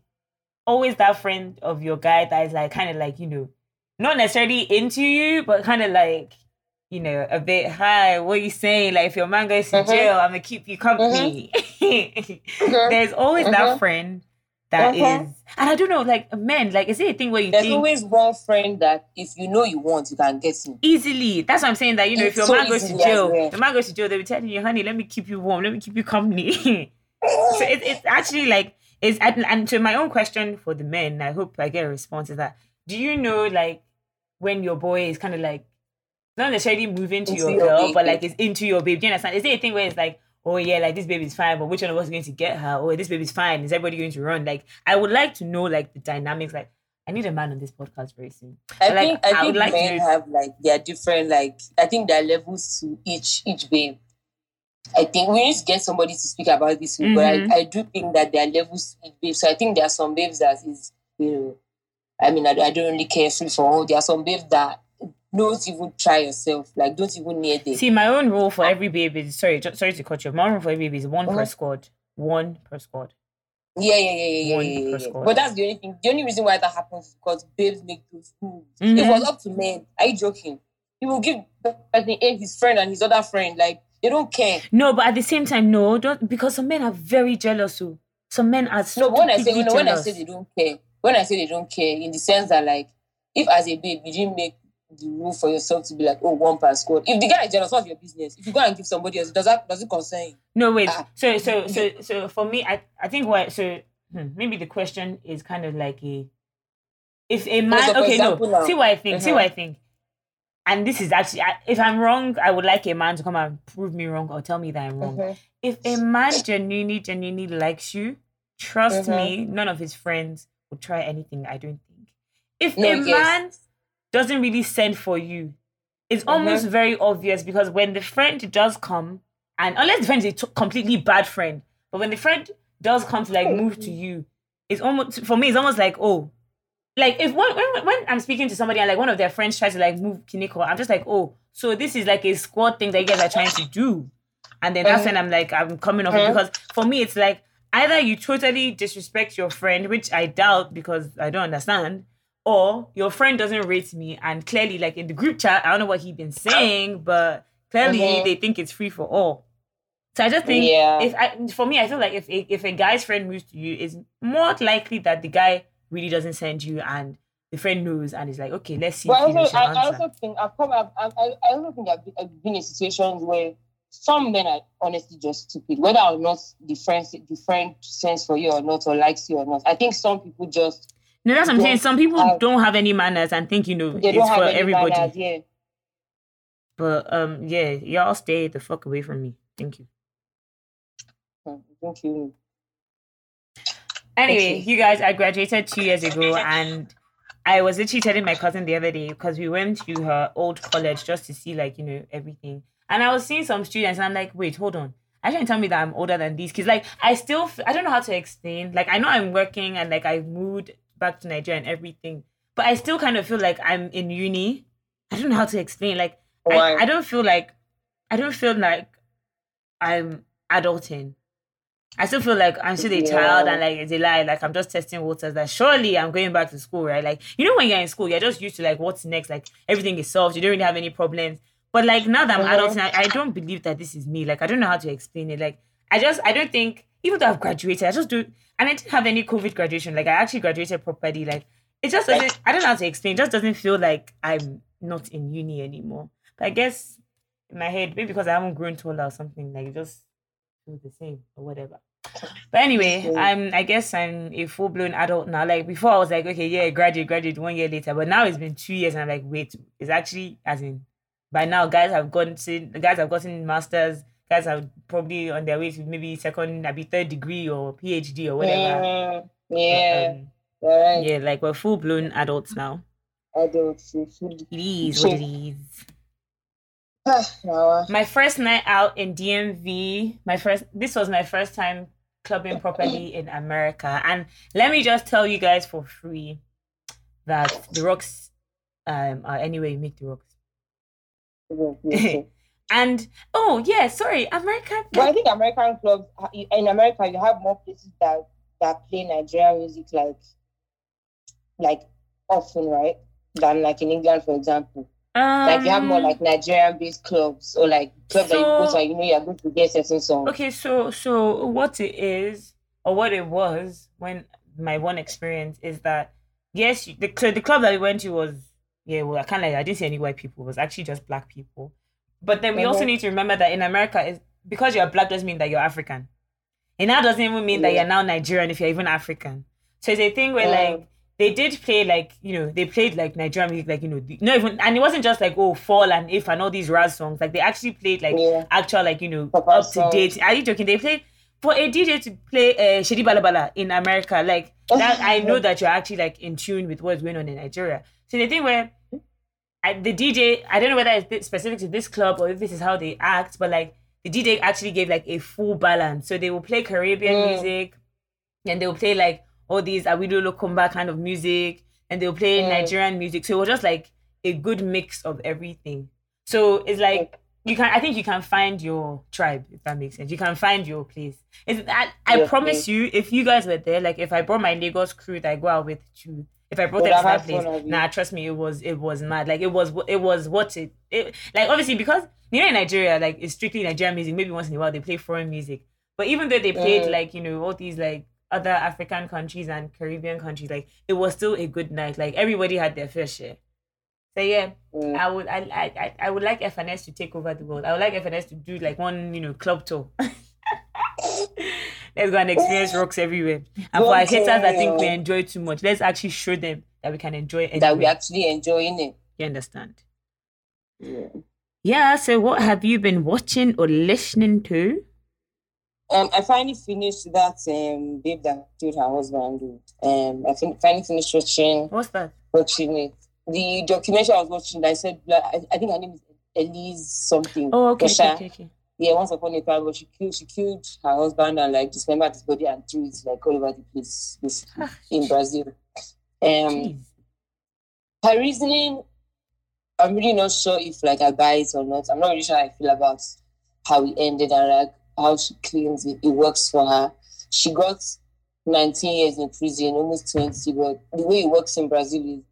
always that friend of your guy that is like kind of like you know, not necessarily into you, but kind of like you know a bit. Hi, what you saying? Like if your man goes to Mhm. jail, I'm gonna keep you company. Mhm. There's always that friend that is, Mhm. and I don't know, like men, like is it a thing where you there's think always one friend that if you know you want, you can get him. easily. That's what I'm saying. That you know, if your so man goes to jail, well. the man goes to jail, they'll be telling you, honey, let me keep you warm, let me keep you company. so it, it's actually like it's and, and to my own question for the men, I hope I get a response is that do you know like when your boy is kind of like not necessarily moving to Into your your girl, babe. but like it's into your babe. Do you understand? Is it a thing where it's like, oh yeah, like this baby's fine, but which one of us is going to get her? Oh, this baby's fine, is everybody going to run? Like I would like to know like the dynamics. Like I need a man on this podcast very soon. I Like, think I, I think would like men have like their different like I think there are levels to each each babe. I think we need to get somebody to speak about this, but Mhm. I, I do think that there are levels to each babe. So I think there are some babes that is you know, I mean I, I don't really care for all. There are some babes that don't even try yourself, like don't even near them. See, my own rule for every baby is sorry, ju- sorry to cut you. off. My own rule for every baby is one per Mhm. squad, one per squad. Yeah, yeah, yeah, yeah, yeah, One yeah, yeah, yeah. squad. But that's the only thing. The only reason why that happens is because babes make those moves. Mhm. it was up to men, are you joking? he will give the person A his friend and his other friend. Like they don't care. No, but at the same time, no, don't because some men are very jealous. So some men are No, but when I say you know, when I say they don't care, when I say they don't care, in the sense that like, if as a babe you didn't make the rule for yourself to be like, oh, one per squad. If the guy is jealous, what's your business? If you go and give somebody else, does that does it concern you? No, wait. Ah. So, so, so, so for me, I, I think what. So hmm, maybe the question is kind of like a, if a man. so okay, example no. now- See what I think. See Mhm. what I think. And this is actually, if I'm wrong, I would like a man to come and prove me wrong or tell me that I'm wrong. Mhm. If a man genuinely, genuinely likes you, trust Mhm. me, none of his friends would try anything. I don't think. If No, a yes. man doesn't really send for you, it's almost Mm-hmm. very obvious because when the friend does come, and unless the friend is a t- completely bad friend, but when the friend does come to like move to you, it's almost for me. It's almost like oh, like if when when, when I'm speaking to somebody and like one of their friends tries to like move Kineko, I'm just like oh, so this is like a squad thing that you guys are trying to do, and then that's Mhm. when I'm like I'm coming off Mhm. because for me it's like either you totally disrespect your friend, which I doubt because I don't understand, or your friend doesn't rate me and clearly like in the group chat, I don't know what he's been saying, but clearly Mhm. they think it's free for all. So I just think Yeah. if I for me, I feel like if a, if a guy's friend moves to you, it's more likely that the guy really doesn't send you and the friend knows and is like, okay, let's see he also, I, I also think I've come I, I I also think I've been, I've been in situations where some men are honestly just stupid, whether or not the friend the friend sends for you or not or likes you or not. I think some people just no, that's what I'm saying. Some people have- don't have any manners and think you know it's for everybody. manners. Yeah. But um, yeah, y'all stay the fuck away from me. Thank you. Thank you. Anyway, Okay. you guys, I graduated two years ago, and I was literally telling my cousin the other day because we went to her old college just to see, like, you know, everything. And I was seeing some students, and I'm like, wait, hold on. I shouldn't tell me that I'm older than these kids. Like, I still, f- I don't know how to explain. Like, I know I'm working and like I moved back to Nigeria and everything, but I still kind of feel like I'm in uni. I don't know how to explain. Like, I, I don't feel like, I don't feel like I'm adulting. I still feel like I'm still a child and like it's a lie. Like I'm just testing waters. That surely I'm going back to school, right? Like you know when you're in school, you're just used to like what's next. Like everything is solved. You don't really have any problems. But like now that I'm Mhm. adulting, I, I don't believe that this is me. Like I don't know how to explain it. Like I just I don't think even though I've graduated, I just do and I didn't have any COVID graduation. Like I actually graduated properly. Like it just doesn't. I don't know how to explain. It just doesn't feel like I'm not in uni anymore. But I guess in my head, maybe because I haven't grown taller or something, like it just feels the same or whatever. But anyway, I'm um, I guess I'm a full blown adult now. Like before I was like, okay, yeah, graduate, graduate one year later. But now it's been two years and I'm like, wait, it's actually as in by now guys have gotten the guys have gotten masters, guys are probably on their way to maybe second, maybe third degree or PhD or whatever. Mm, yeah. Um, right. yeah, like we're full blown adults now. Adults. It is what it is. My first night out in DMV, my first this was my first time clubbing properly in America. And let me just tell you guys for free that the rocks um are anyway you make the rocks. And oh yeah, sorry, America But I think American clubs in America you have more places that that play Nigerian music like like often, right? Than like in England, for example. Like you have more um, like Nigerian based clubs or like clubs that you go to you know you're going to get certain songs. Okay, so so what it is or what it was when my one experience is that yes, the so the club that we went to was yeah, well, I can't like I didn't see any white people. It was actually just black people. But then we also Mhm. need to remember that in America, is because you're black doesn't mean that you're African. And that doesn't even mean that you're now Nigerian if you're even African. So it's a thing where Mm. like they did play like you know they played like Nigerian music like you know the, not even and it wasn't just like oh fall and if and all these Raz songs like they actually played like Yeah. actual like you know up to date. Are you joking? They played for a DJ to play uh, Shady Balabala in America. Like that, I know that you're actually like in tune with what's going on in Nigeria. So the thing where I, the DJ, I don't know whether it's specific to this club or if this is how they act, but like the DJ actually gave like a full balance. So they will play Caribbean Mm. music, and they'll play like all these Awido Lokomba kind of music, and they'll play Mm. Nigerian music. So it was just like a good mix of everything. So it's like you can I think you can find your tribe if that makes sense. You can find your place. It's, I, I Yes, promise yes. you, if you guys were there, like if I brought my Lagos crew that I go out with to If I brought them to that place, nah, trust me, it was it was mad. Like it was it was what it, it like obviously because you know in Nigeria like it's strictly Nigerian music. Maybe once in a while they play foreign music, but even though they played Mm. like you know all these like other African countries and Caribbean countries, like it was still a good night. Like everybody had their fair share. So yeah, Mm. I would I, I I- I would like FNS to take over the world. I would like FNS to do like one you know club tour. Let's go and experience rocks everywhere. And for our haters that think we enjoy too much, let's actually show them that we can enjoy it. that we anyway. actually enjoying it. You understand? Yeah. Yeah. So what have you been watching or listening to? Um, I finally finished that um babe that killed her husband. Um, I fin- finally finished watching What's that? watching it. The documentary I was watching, I said, I, I think her name is Elize something. Oh, okay, okay, okay, okay. Yeah, once upon a time, but she killed she killed her husband and like dismembered his body and threw it like all over the place, basically Ah, in Brazil. Um, her reasoning, I'm really not sure if like I buy it or not. I'm not really sure how I feel about how it ended and like how she claims it, it works for her. She got 19 years in prison, almost 20, but the way it works in Brazil is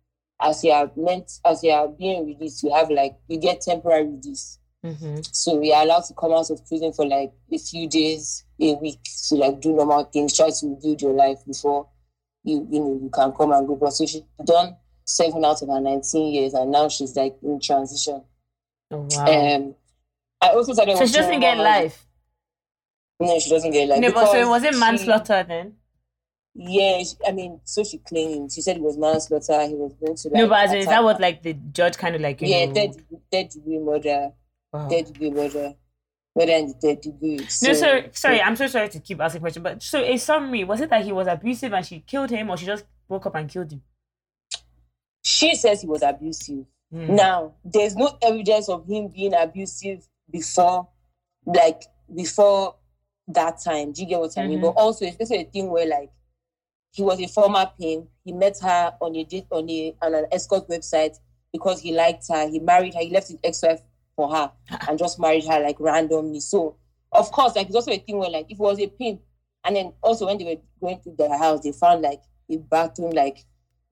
as you are meant as you are being released, you have like you get temporary release. Mm-hmm. So we are allowed to come out of prison for like a few days, a week, to like do normal things, try to rebuild your life before you you know you can come and go. But so she's done seven out of her 19 years and now she's like in transition. Oh wow. Um I also started so she watching doesn't get life. No, she doesn't get life. no, but so it was it she- manslaughter then? Yeah, she- I mean, so she claimed. She said it was manslaughter. He was going to like no, but as in, is that attack what like the judge kind of like you Yeah, know? third, third degree murder. Wow. Third degree murder. Murder in the third degree. No, So- sorry. I'm so sorry to keep asking questions, but so a summary was it that he was abusive and she killed him, or she just woke up and killed him? She says he was abusive. Hmm. Now, there's no evidence of him being abusive before, like before that time. Do you get what I mean? Mhm. But also, it's also a thing where like he was a former pimp. He met her on a date on a on an escort website because he liked her. He married her. He left his ex-wife for her and just married her like randomly. So of course, like it's also a thing where like if it was a pimp, and then also when they were going to their house, they found like a bathroom like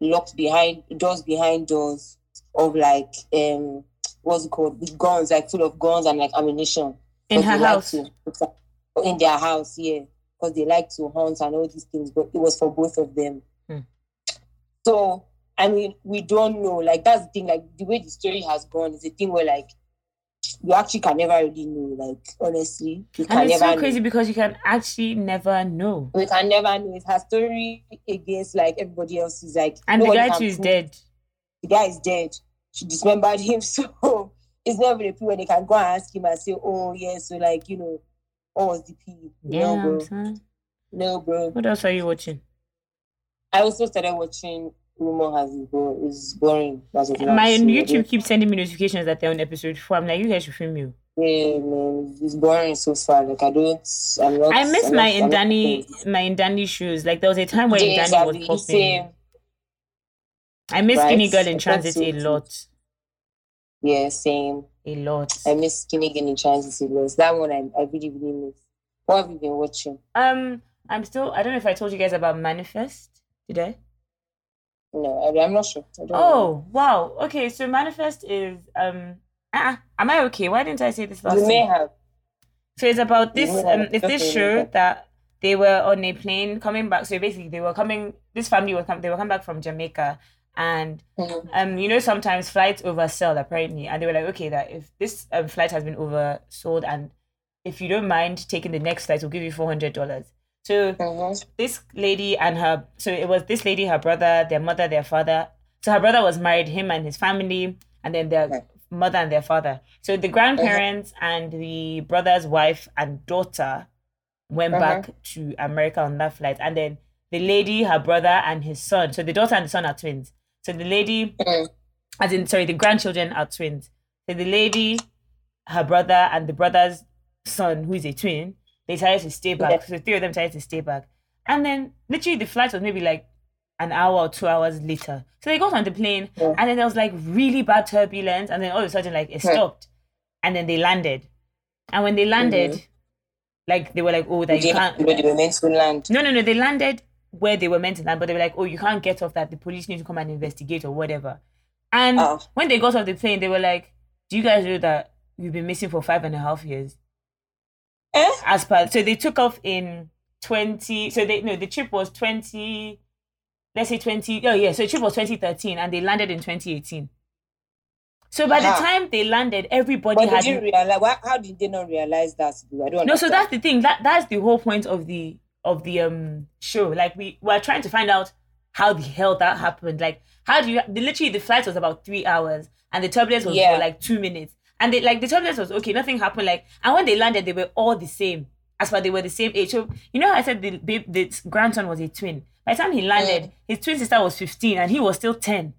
locked behind doors behind doors of like um what's it called with guns like full of guns and like ammunition in her like house. to- in their house yeah because they like to hunt and all these things but it was for both of them Hmm. so i mean we don't know like that's the thing like the way the story has gone is a thing where like you actually can never really know like honestly you can And it's so know. crazy because you can actually never know. we can never know it's her story against like everybody else is like And the guy too is prove dead. the guy is dead. She dismembered him, so it's never a plea when they can go and ask him and say, "Oh yeah, so like you know, what was the P?" Yeah, No, I'm bro. No, bro. What else are you watching? I also started watching Rumor Has It Bo- It's boring. That's what My. YouTube keeps sending me notifications that they're on episode four. I'm like, you guys should film you. Yeah, man, it's boring so far. Like I don't, I'm not. I miss I'm my not- I'm not- Ndani, my Ndani shoes. Like there was a time where James Ndani was popping. same. I miss Right. Skinny Girl in Transit a lot, Yeah, same. a lot. I miss Skinny Girl in Transit a lot. That one I, I really, really miss. What have you been watching? Um, I'm still. I don't know if I told you guys about Manifest. Did I? No, I, I'm not sure. Don't know. Oh wow. Okay, so Manifest is um. Ah, am I okay? Why didn't I say this last you may time? have. So it's about this. Um, it's this show that they were on a plane coming back. So basically, they were coming. This family was come. They were coming back from Jamaica, and Mhm. um, you know, sometimes flights oversell apparently, and they were like, okay, that if this um, flight has been oversold, and if you don't mind taking the next flight, we'll give you four hundred dollars. So Mhm. this lady and her so it was this lady her brother their mother their father. So her brother was married him and his family and then their mother and their father. So the grandparents and the brother's wife and daughter went Uh-huh. back to america on that flight. And then the lady her brother and his son. So the daughter and the son are twins. So the lady Mhm. as in sorry the grandchildren are twins. So the lady her brother and the brother's son who is a twin they decided to stay back so three of them decided to stay back and then literally the flight was maybe like an hour or two hours later so they got on the plane Yeah. and then there was like really bad turbulence and then all of a sudden like it Yeah. stopped and then they landed and when they landed mm-hmm. like they were like oh that you can't know they were meant to land? no, no, no. They landed where they were meant to land, but they were like, "Oh, you can't get off that. The police need to come and investigate or whatever." And Oh. when they got off the plane, they were like, "Do you guys know that we've been missing for five and a half years?" Eh? As per, so they took off in twenty. So they no, the trip was twenty. Let's say twenty. Oh yeah, so the trip was twenty thirteen, and they landed in twenty eighteen. So by the Ah. time they landed, everybody But had did you realize? Why, how did they not realize that? I don't no, so that's the thing. That that's the whole point of the of the um show. Like we were trying to find out how the hell that happened. Like how do you the, literally the flight was about three hours and the turbulence was Yeah. for like two minutes. And they like the turbulence was okay, nothing happened. Like and when they landed, they were all the same. As far they were the same age. So you know how I said the babe the grandson was a twin. By the time he landed, Mm. his twin sister was 15 and he was still 10.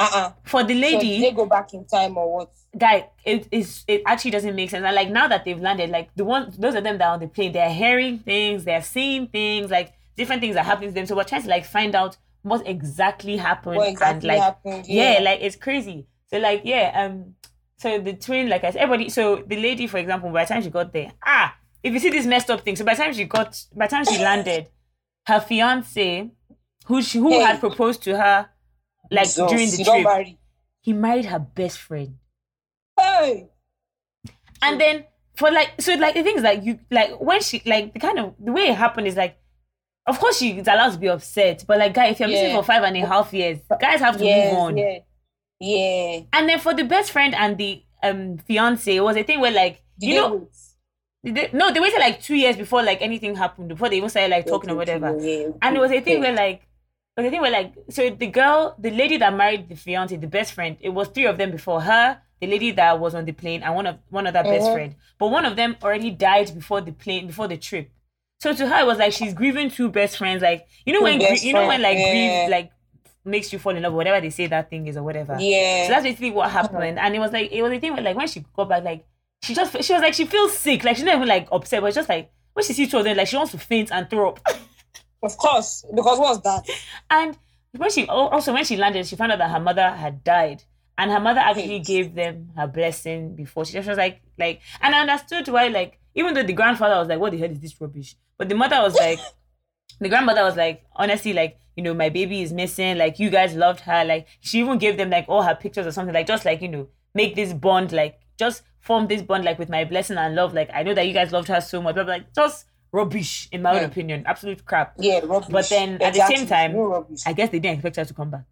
Uh-uh. For the So lady, did they go back in time or what? guy it is it actually doesn't make sense and like now that they've landed like the one those of them that are on the plane they're hearing things they're seeing things like different things are happening to them so we're trying to like find out what exactly happened What and like happened? yeah. like it's crazy so like yeah um so the twin like i said everybody so the lady for example by the time she got there ah if you see this messed up thing so by the time she got by the time she landed her fiance who she who Hey. had proposed to her like Jesus, during the trip marry. he married her best friend Hey. and then for like so like the thing is like you like when she like the kind of the way it happened is like of course she's allowed to be upset but like guy if you're missing for five and a half years guys have to Yes, move on yeah. Yeah. and then for the best friend and the um fiance it was a thing where like Did you know they, no they waited like two years before like anything happened before they even started like talking or whatever and it was a thing where like it was a thing where like so the girl the lady that married the fiance the best friend it was three of them before her the lady that was on the plane and one of one other best Mhm. friend but one of them already died before the plane before the trip so to her it was like she's grieving two best friends like you know when you know when like yeah. grief like makes you fall in love whatever they say that thing is or whatever Yeah. so that's basically what happened. And it was like it was a thing where like when she got back, like she just she was like she feels sick. Like she's not even like upset, but just like when she sees two of them, like she wants to faint and throw up. of course. Because what's that? and when she also when she landed, she found out that her mother had died. And her mother actually Yes. gave them her blessing before she just was like like and I understood why like even though the grandfather was like, What the hell is this rubbish? But the mother was like the grandmother was like, honestly, like, you know, my baby is missing. Like, you guys loved her. Like, she even gave them like all her pictures or something. Like, just like, you know, make this bond, like, just form this bond, like, with my blessing and love. Like, I know that you guys loved her so much. But, like, just rubbish, in my own opinion. Absolute crap. Yeah, rubbish. But then at the same time, no. I guess they didn't expect her to come back.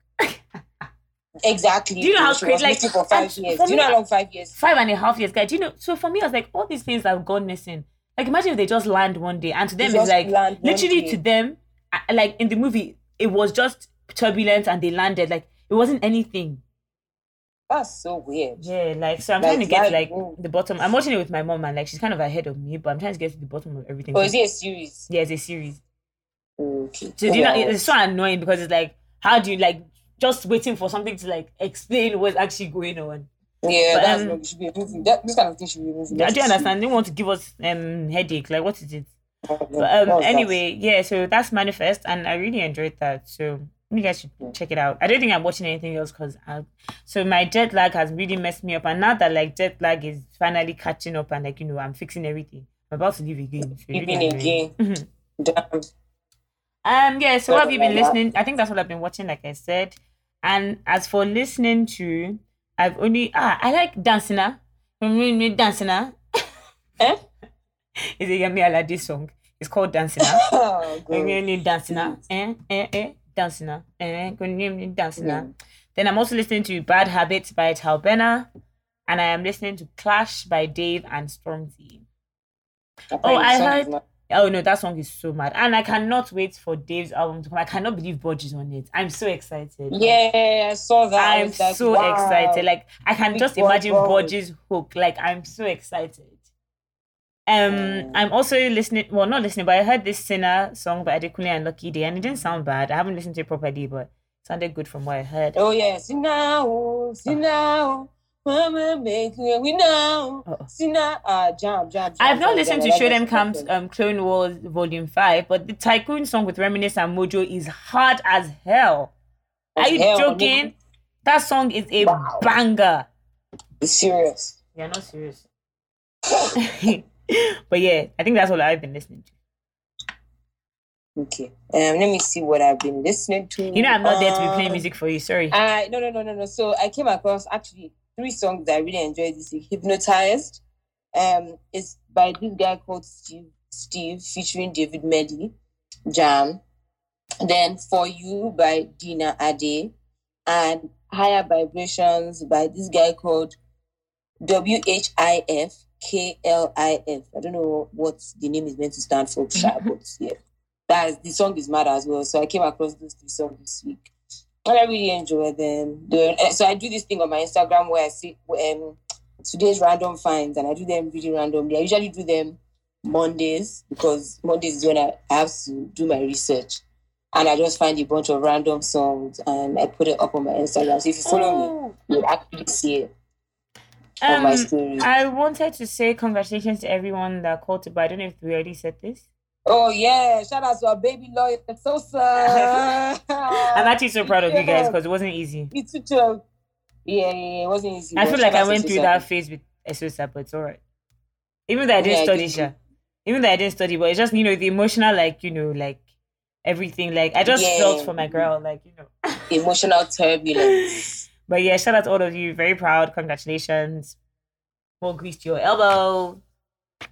exactly. Do you know how crazy- like, for five years? for Do you know how long five years? Five and a half years, guys. Do you know? So for me, I was like, all these things have gone missing. Like, imagine if they just land one day, and to them, it's like literally to them, uh, like in the movie, it was just turbulence, and they landed. Like it wasn't anything. That's so weird. Yeah, like so I'm Like, trying to get like the bottom. I'm watching it with my mom, and like she's kind of ahead of me, but I'm trying to get to the bottom of everything. Or is it a series? Yeah, it's a series. Okay. So do you know, it's so annoying because it's like, how do you like just waiting for something to like explain what's actually going on? Yeah, But, that's um, it should be a movie. That, this kind of thing should be a movie. I do understand. They want to give us um headache. Like, what is it? But, um, anyway, yeah. So that's manifest, and I really enjoyed that. So you guys should check it out. I don't think I'm watching anything else because I. So my jet lag has really messed me up, and now that like jet lag is finally catching up, and like you know I'm fixing everything. I'm about to leave again. So really again. Mhm. Damn. Um, yeah, so what have you been listening? I think that's what I've been watching, like I said. And as for listening to, I've only ah, I like dancing now. Dancing now. Eh? It's a Yemi Alade song. It's called Dancing now. Oh, God. Dancing now. Eh, eh, eh. Dancing now. Eh, dancing now. Mm. Then I'm also listening to Bad Habits by Talbena. And I am listening to Clash by Dave and Stormzy. Oh, I heard- Oh no, that song is so mad. And I cannot wait for Dave's album to come. I cannot believe Boj is on it. I'm so excited. Yeah, I saw that. I'm like, so wow. excited. Like I can Big just imagine. Boj's hook. Like I'm so excited. Um, Mm. I'm also listening. Well, not listening, but I heard this Sinner song by Adekunle and Lucky Daye, and it didn't sound bad. I haven't listened to it properly, but it sounded good from what I heard. Oh yeah, see now, see now, mama make we know. Uh-oh. See now, ah, jam, jam, jam. I've not jam, listened jam. to Show Dem Camp's um Clone Wars Volume Five, but the Tycoon song with Reminisce and Mojo is hard as hell. Are you hell, joking? That song is a Wow. banger. It's serious. You're not serious. but yeah, I think that's all I've been listening to. Okay. Um, let me see what I've been listening to. You know, I'm not there to be playing Um, music for you. Sorry. I no no no no no. So I came across actually three songs that I really enjoyed this week. Hypnotized. Um, it's by this guy called Steve Steve featuring David Medley. Jam. Then For You by Dina Ade. And Higher Vibrations by this guy called W H I F K L I F. I don't know what the name is meant to stand for, but yeah. That is, the song is mad as well. So I came across those three songs this week. And I really enjoy them. The- eh, so I do this thing on my Instagram where I see um, today's random finds and I do them really randomly. I usually do them Mondays because Mondays is when I have to do my research. And I just find a bunch of random songs and I put it up on my Instagram. So if you follow me, Oh, you'll actually see it on my um, story. I wanted to say congratulations to everyone that called to buy. I don't know if we already said this. Oh yeah, shout out to our baby lawyer Sosa. I'm actually so proud of you guys because it wasn't easy. It's too, too. Yeah, yeah, it wasn't easy. I feel like I went through that phase with SOSA, but it's alright. Even though I didn't Yeah, study, Sha. Even though I didn't study, but it's just you know the emotional, like you know, like everything. Like I just Yeah. felt for my girl, like you know. Emotional turbulence. But yeah, shout out to all of you. Very proud. Congratulations. More grease to your elbow.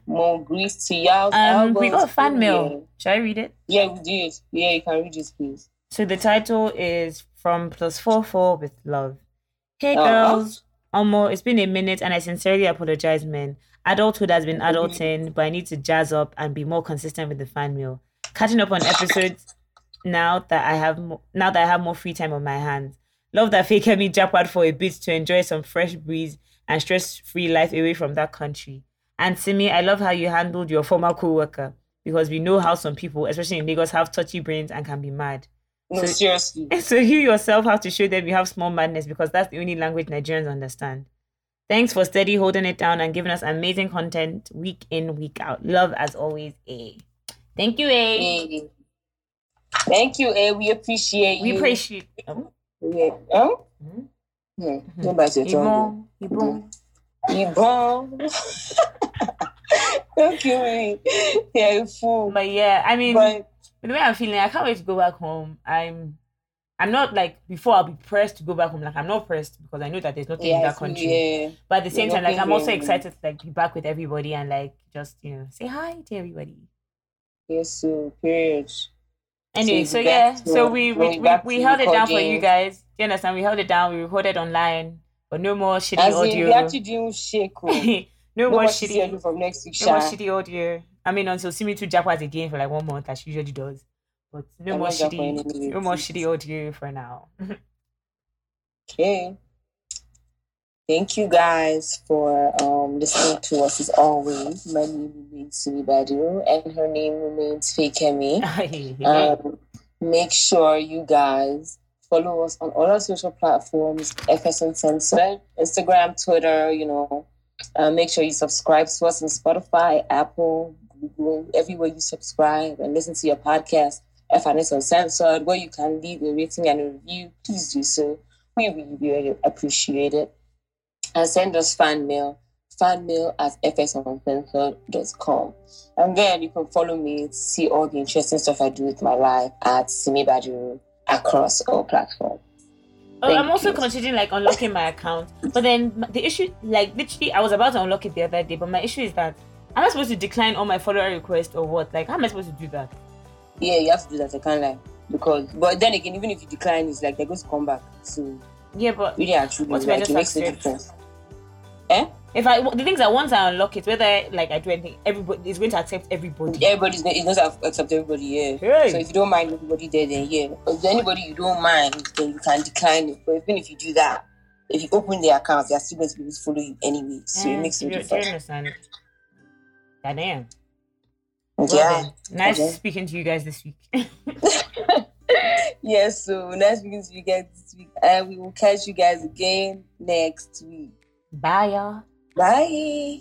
More grease to y'all. Um, we got a fan mail. Should I read it? Yeah, we did. Yeah, you can read it, please. So the title is from plus four four with love. Hey Uh-huh. girls, Omo, it's been a minute and I sincerely apologize, men. Adulthood has been adulting, but I need to jazz up and be more consistent with the fan mail. Catching up on episodes now that I have mo- now that I have more free time on my hands. Love that fake me jump out for a bit to enjoy some fresh breeze and stress-free life away from that country. And Simi, I love how you handled your former co-worker because we know how some people, especially in Lagos, have touchy brains and can be mad. No, So- seriously. So you yourself have to show them you have small madness because that's the only language Nigerians understand. Thanks for steady holding it down and giving us amazing content week in, week out. Love as always, A. Thank you, A. Hey. Thank you, A. We appreciate We you. We appreciate oh, Yeah. Huh? Mhm. Hmm. Don't bite your tongue. Ibon, Ibon. You born. Thank you, eh? Yeah, you fool. But yeah, I mean, But the way I'm feeling, I can't wait to go back home. I'm I'm not like before I'll be pressed to go back home. Like I'm not pressed because I know that there's nothing in that country. yeah. But at the same You're time, like I'm also excited to like be back with everybody and like just you know say hi to everybody. Yes, so period. Anyway, So so yeah, so we we, we, we held it down for you guys. Do you understand? We held it down. We recorded online, but no more shitty As in, audio. we actually doing shake. oh. no No more more shitty. from next week, No more shitty audio. I mean, until Simi to Japas again for like one month, as she usually does. But no I'm more shitty. No more shitty audio for now. Okay. Thank you guys for um listening to us as always. My name remains Sumi Badu and her name remains Fakemi. Um, make sure you guys follow us on all our social platforms, FS Uncensored, Instagram, Twitter, you know. Uh, make sure you subscribe to us on Spotify, Apple, Google, everywhere you subscribe and listen to your podcast, FNS Uncensored, where you can leave a rating and a review. Please do so. We really, really appreciate it. And send us fan mail, fan mail at fsuncensored.com. And then you can follow me to see all the interesting stuff I do with my life at Simi Badiru across all platforms. Oh, I'm also you. considering like unlocking my account, but then the issue, like literally, I was about to unlock it the other day, but my issue is that I'm I supposed to decline all my follower requests or what? Like, how am I supposed to do that? Yeah, you have to do that. I can't lie. Because, but then again, even if you decline, it's like they're going to come back. So, Yeah, but really and truly, What if I like, it makes a difference. Eh? If I the things that once I unlock it, whether like I do anything, everybody is going to accept everybody. Everybody's going to accept everybody, yeah. Hey. So if you don't mind everybody there, then yeah. But if anybody you don't mind, then you can decline it. But even if you do that, if you open the account, they're still going to be able to follow you anyway. So it Eh, makes no you, do you difference. understand? Goddamn. Well Yeah. then, nice Okay. speaking to you guys this week. yes, so nice speaking to you guys this week. And we will catch you guys again next week. Bye, y'all. Bye.